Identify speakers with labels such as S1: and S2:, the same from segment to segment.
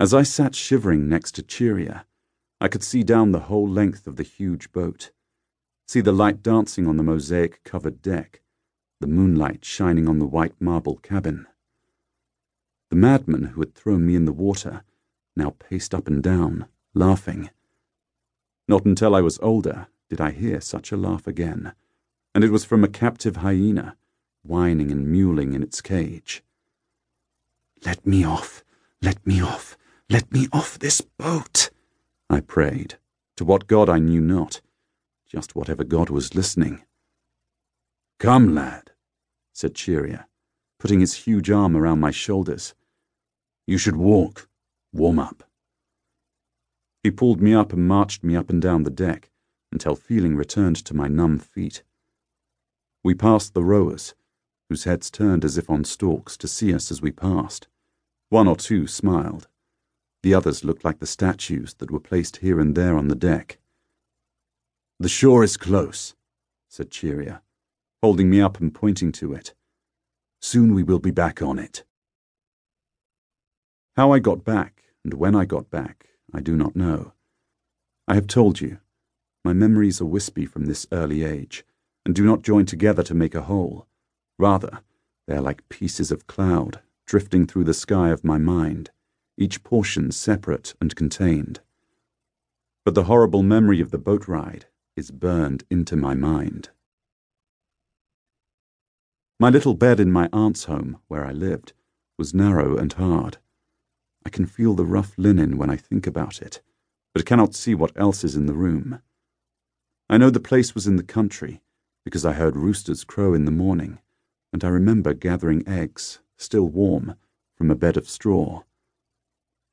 S1: As I sat shivering next to Chaerea, I could see down the whole length of the huge boat, see the light dancing on the mosaic covered deck, the moonlight shining on the white marble cabin. The madman who had thrown me in the water now paced up and down, laughing. Not until I was older did I hear such a laugh again, and it was from a captive hyena, whining and mewling in its cage. Let me off, let me off, let me off this boat, I prayed, to what God I knew not, just whatever God was listening. Come, lad, said Chaerea, putting his huge arm around my shoulders. You should walk, warm up. He pulled me up and marched me up and down the deck until feeling returned to my numb feet. We passed the rowers, whose heads turned as if on stalks to see us as we passed. One or two smiled. The others looked like the statues that were placed here and there on the deck. The shore is close, said Chaerea, holding me up and pointing to it. Soon we will be back on it. How I got back, and when I got back, I do not know. I have told you, my memories are wispy from this early age, and do not join together to make a whole. Rather, they are like pieces of cloud drifting through the sky of my mind, each portion separate and contained. But the horrible memory of the boat ride is burned into my mind. My little bed in my aunt's home, where I lived, was narrow and hard. I can feel the rough linen when I think about it, but cannot see what else is in the room. I know the place was in the country, because I heard roosters crow in the morning, and I remember gathering eggs, still warm, from a bed of straw.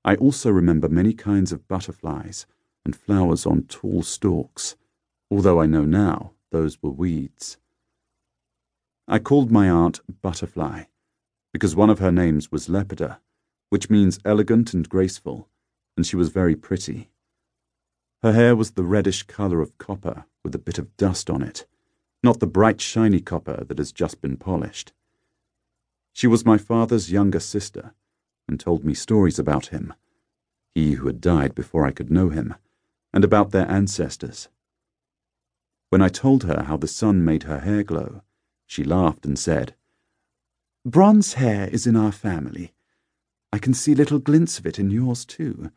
S1: I also remember many kinds of butterflies and flowers on tall stalks, although I know now those were weeds. I called my aunt Butterfly, because one of her names was Lepida which means elegant and graceful, and she was very pretty. Her hair was the reddish colour of copper with a bit of dust on it, not the bright shiny copper that has just been polished. She was my father's younger sister, and told me stories about him, he who had died before I could know him, and about their ancestors. When I told her how the sun made her hair glow, she laughed and said, Bronze hair is in our family. I can see little glints of it in yours too,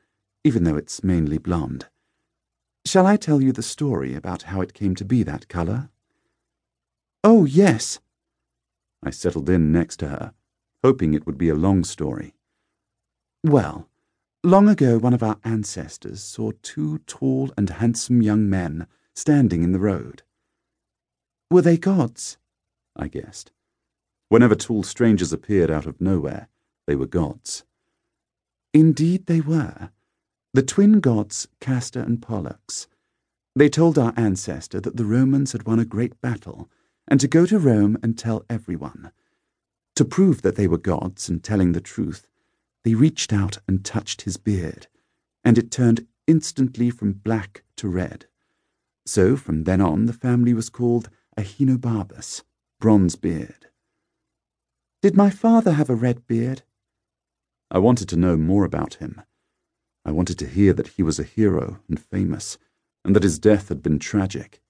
S1: even though it's mainly blonde. Shall I tell you the story about how it came to be that colour? Oh, yes. I settled in next to her, hoping it would be a long story. Well, long ago one of our ancestors saw two tall and handsome young men standing in the road. Were they gods? I guessed. Whenever tall strangers appeared out of nowhere, they were gods. Indeed they were. The twin gods, Castor and Pollux. They told our ancestor that the Romans had won a great battle, and to go to Rome and tell everyone. To prove that they were gods and telling the truth, they reached out and touched his beard, and it turned instantly from black to red. So from then on the family was called Ahenobarbus, Bronzebeard. Did my father have a red beard? I wanted to know more about him. I wanted to hear that he was a hero and famous, and that his death had been tragic.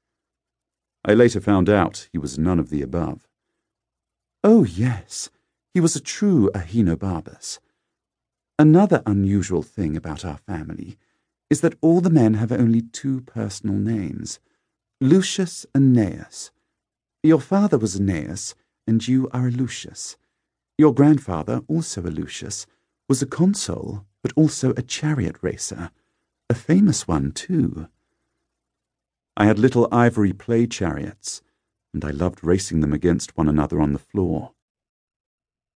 S1: I later found out he was none of the above. Oh, yes, he was a true Ahenobarbus. Another unusual thing about our family is that all the men have only two personal names, Lucius and Gnaeus. Your father was Gnaeus, and you are a Lucius. Your grandfather, also a Lucius, was a consul, but also a chariot racer, a famous one, too. I had little ivory play chariots, and I loved racing them against one another on the floor.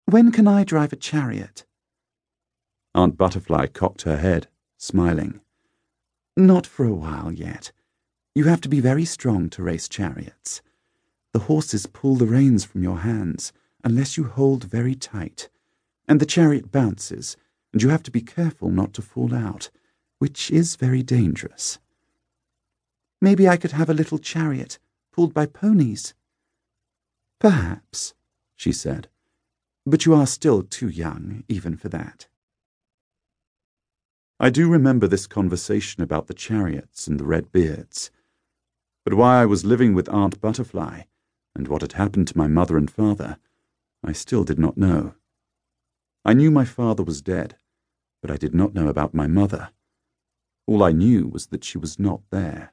S1: When can I drive a chariot? Aunt Butterfly cocked her head, smiling. Not for a while yet. You have to be very strong to race chariots. The horses pull the reins from your hands unless you hold very tight and the chariot bounces, and you have to be careful not to fall out, which is very dangerous. Maybe I could have a little chariot pulled by ponies. Perhaps, she said, but you are still too young even for that. I do remember this conversation about the chariots and the red beards. But why I was living with Aunt Butterfly, and what had happened to my mother and father, I still did not know. I knew my father was dead, but I did not know about my mother. All I knew was that she was not there.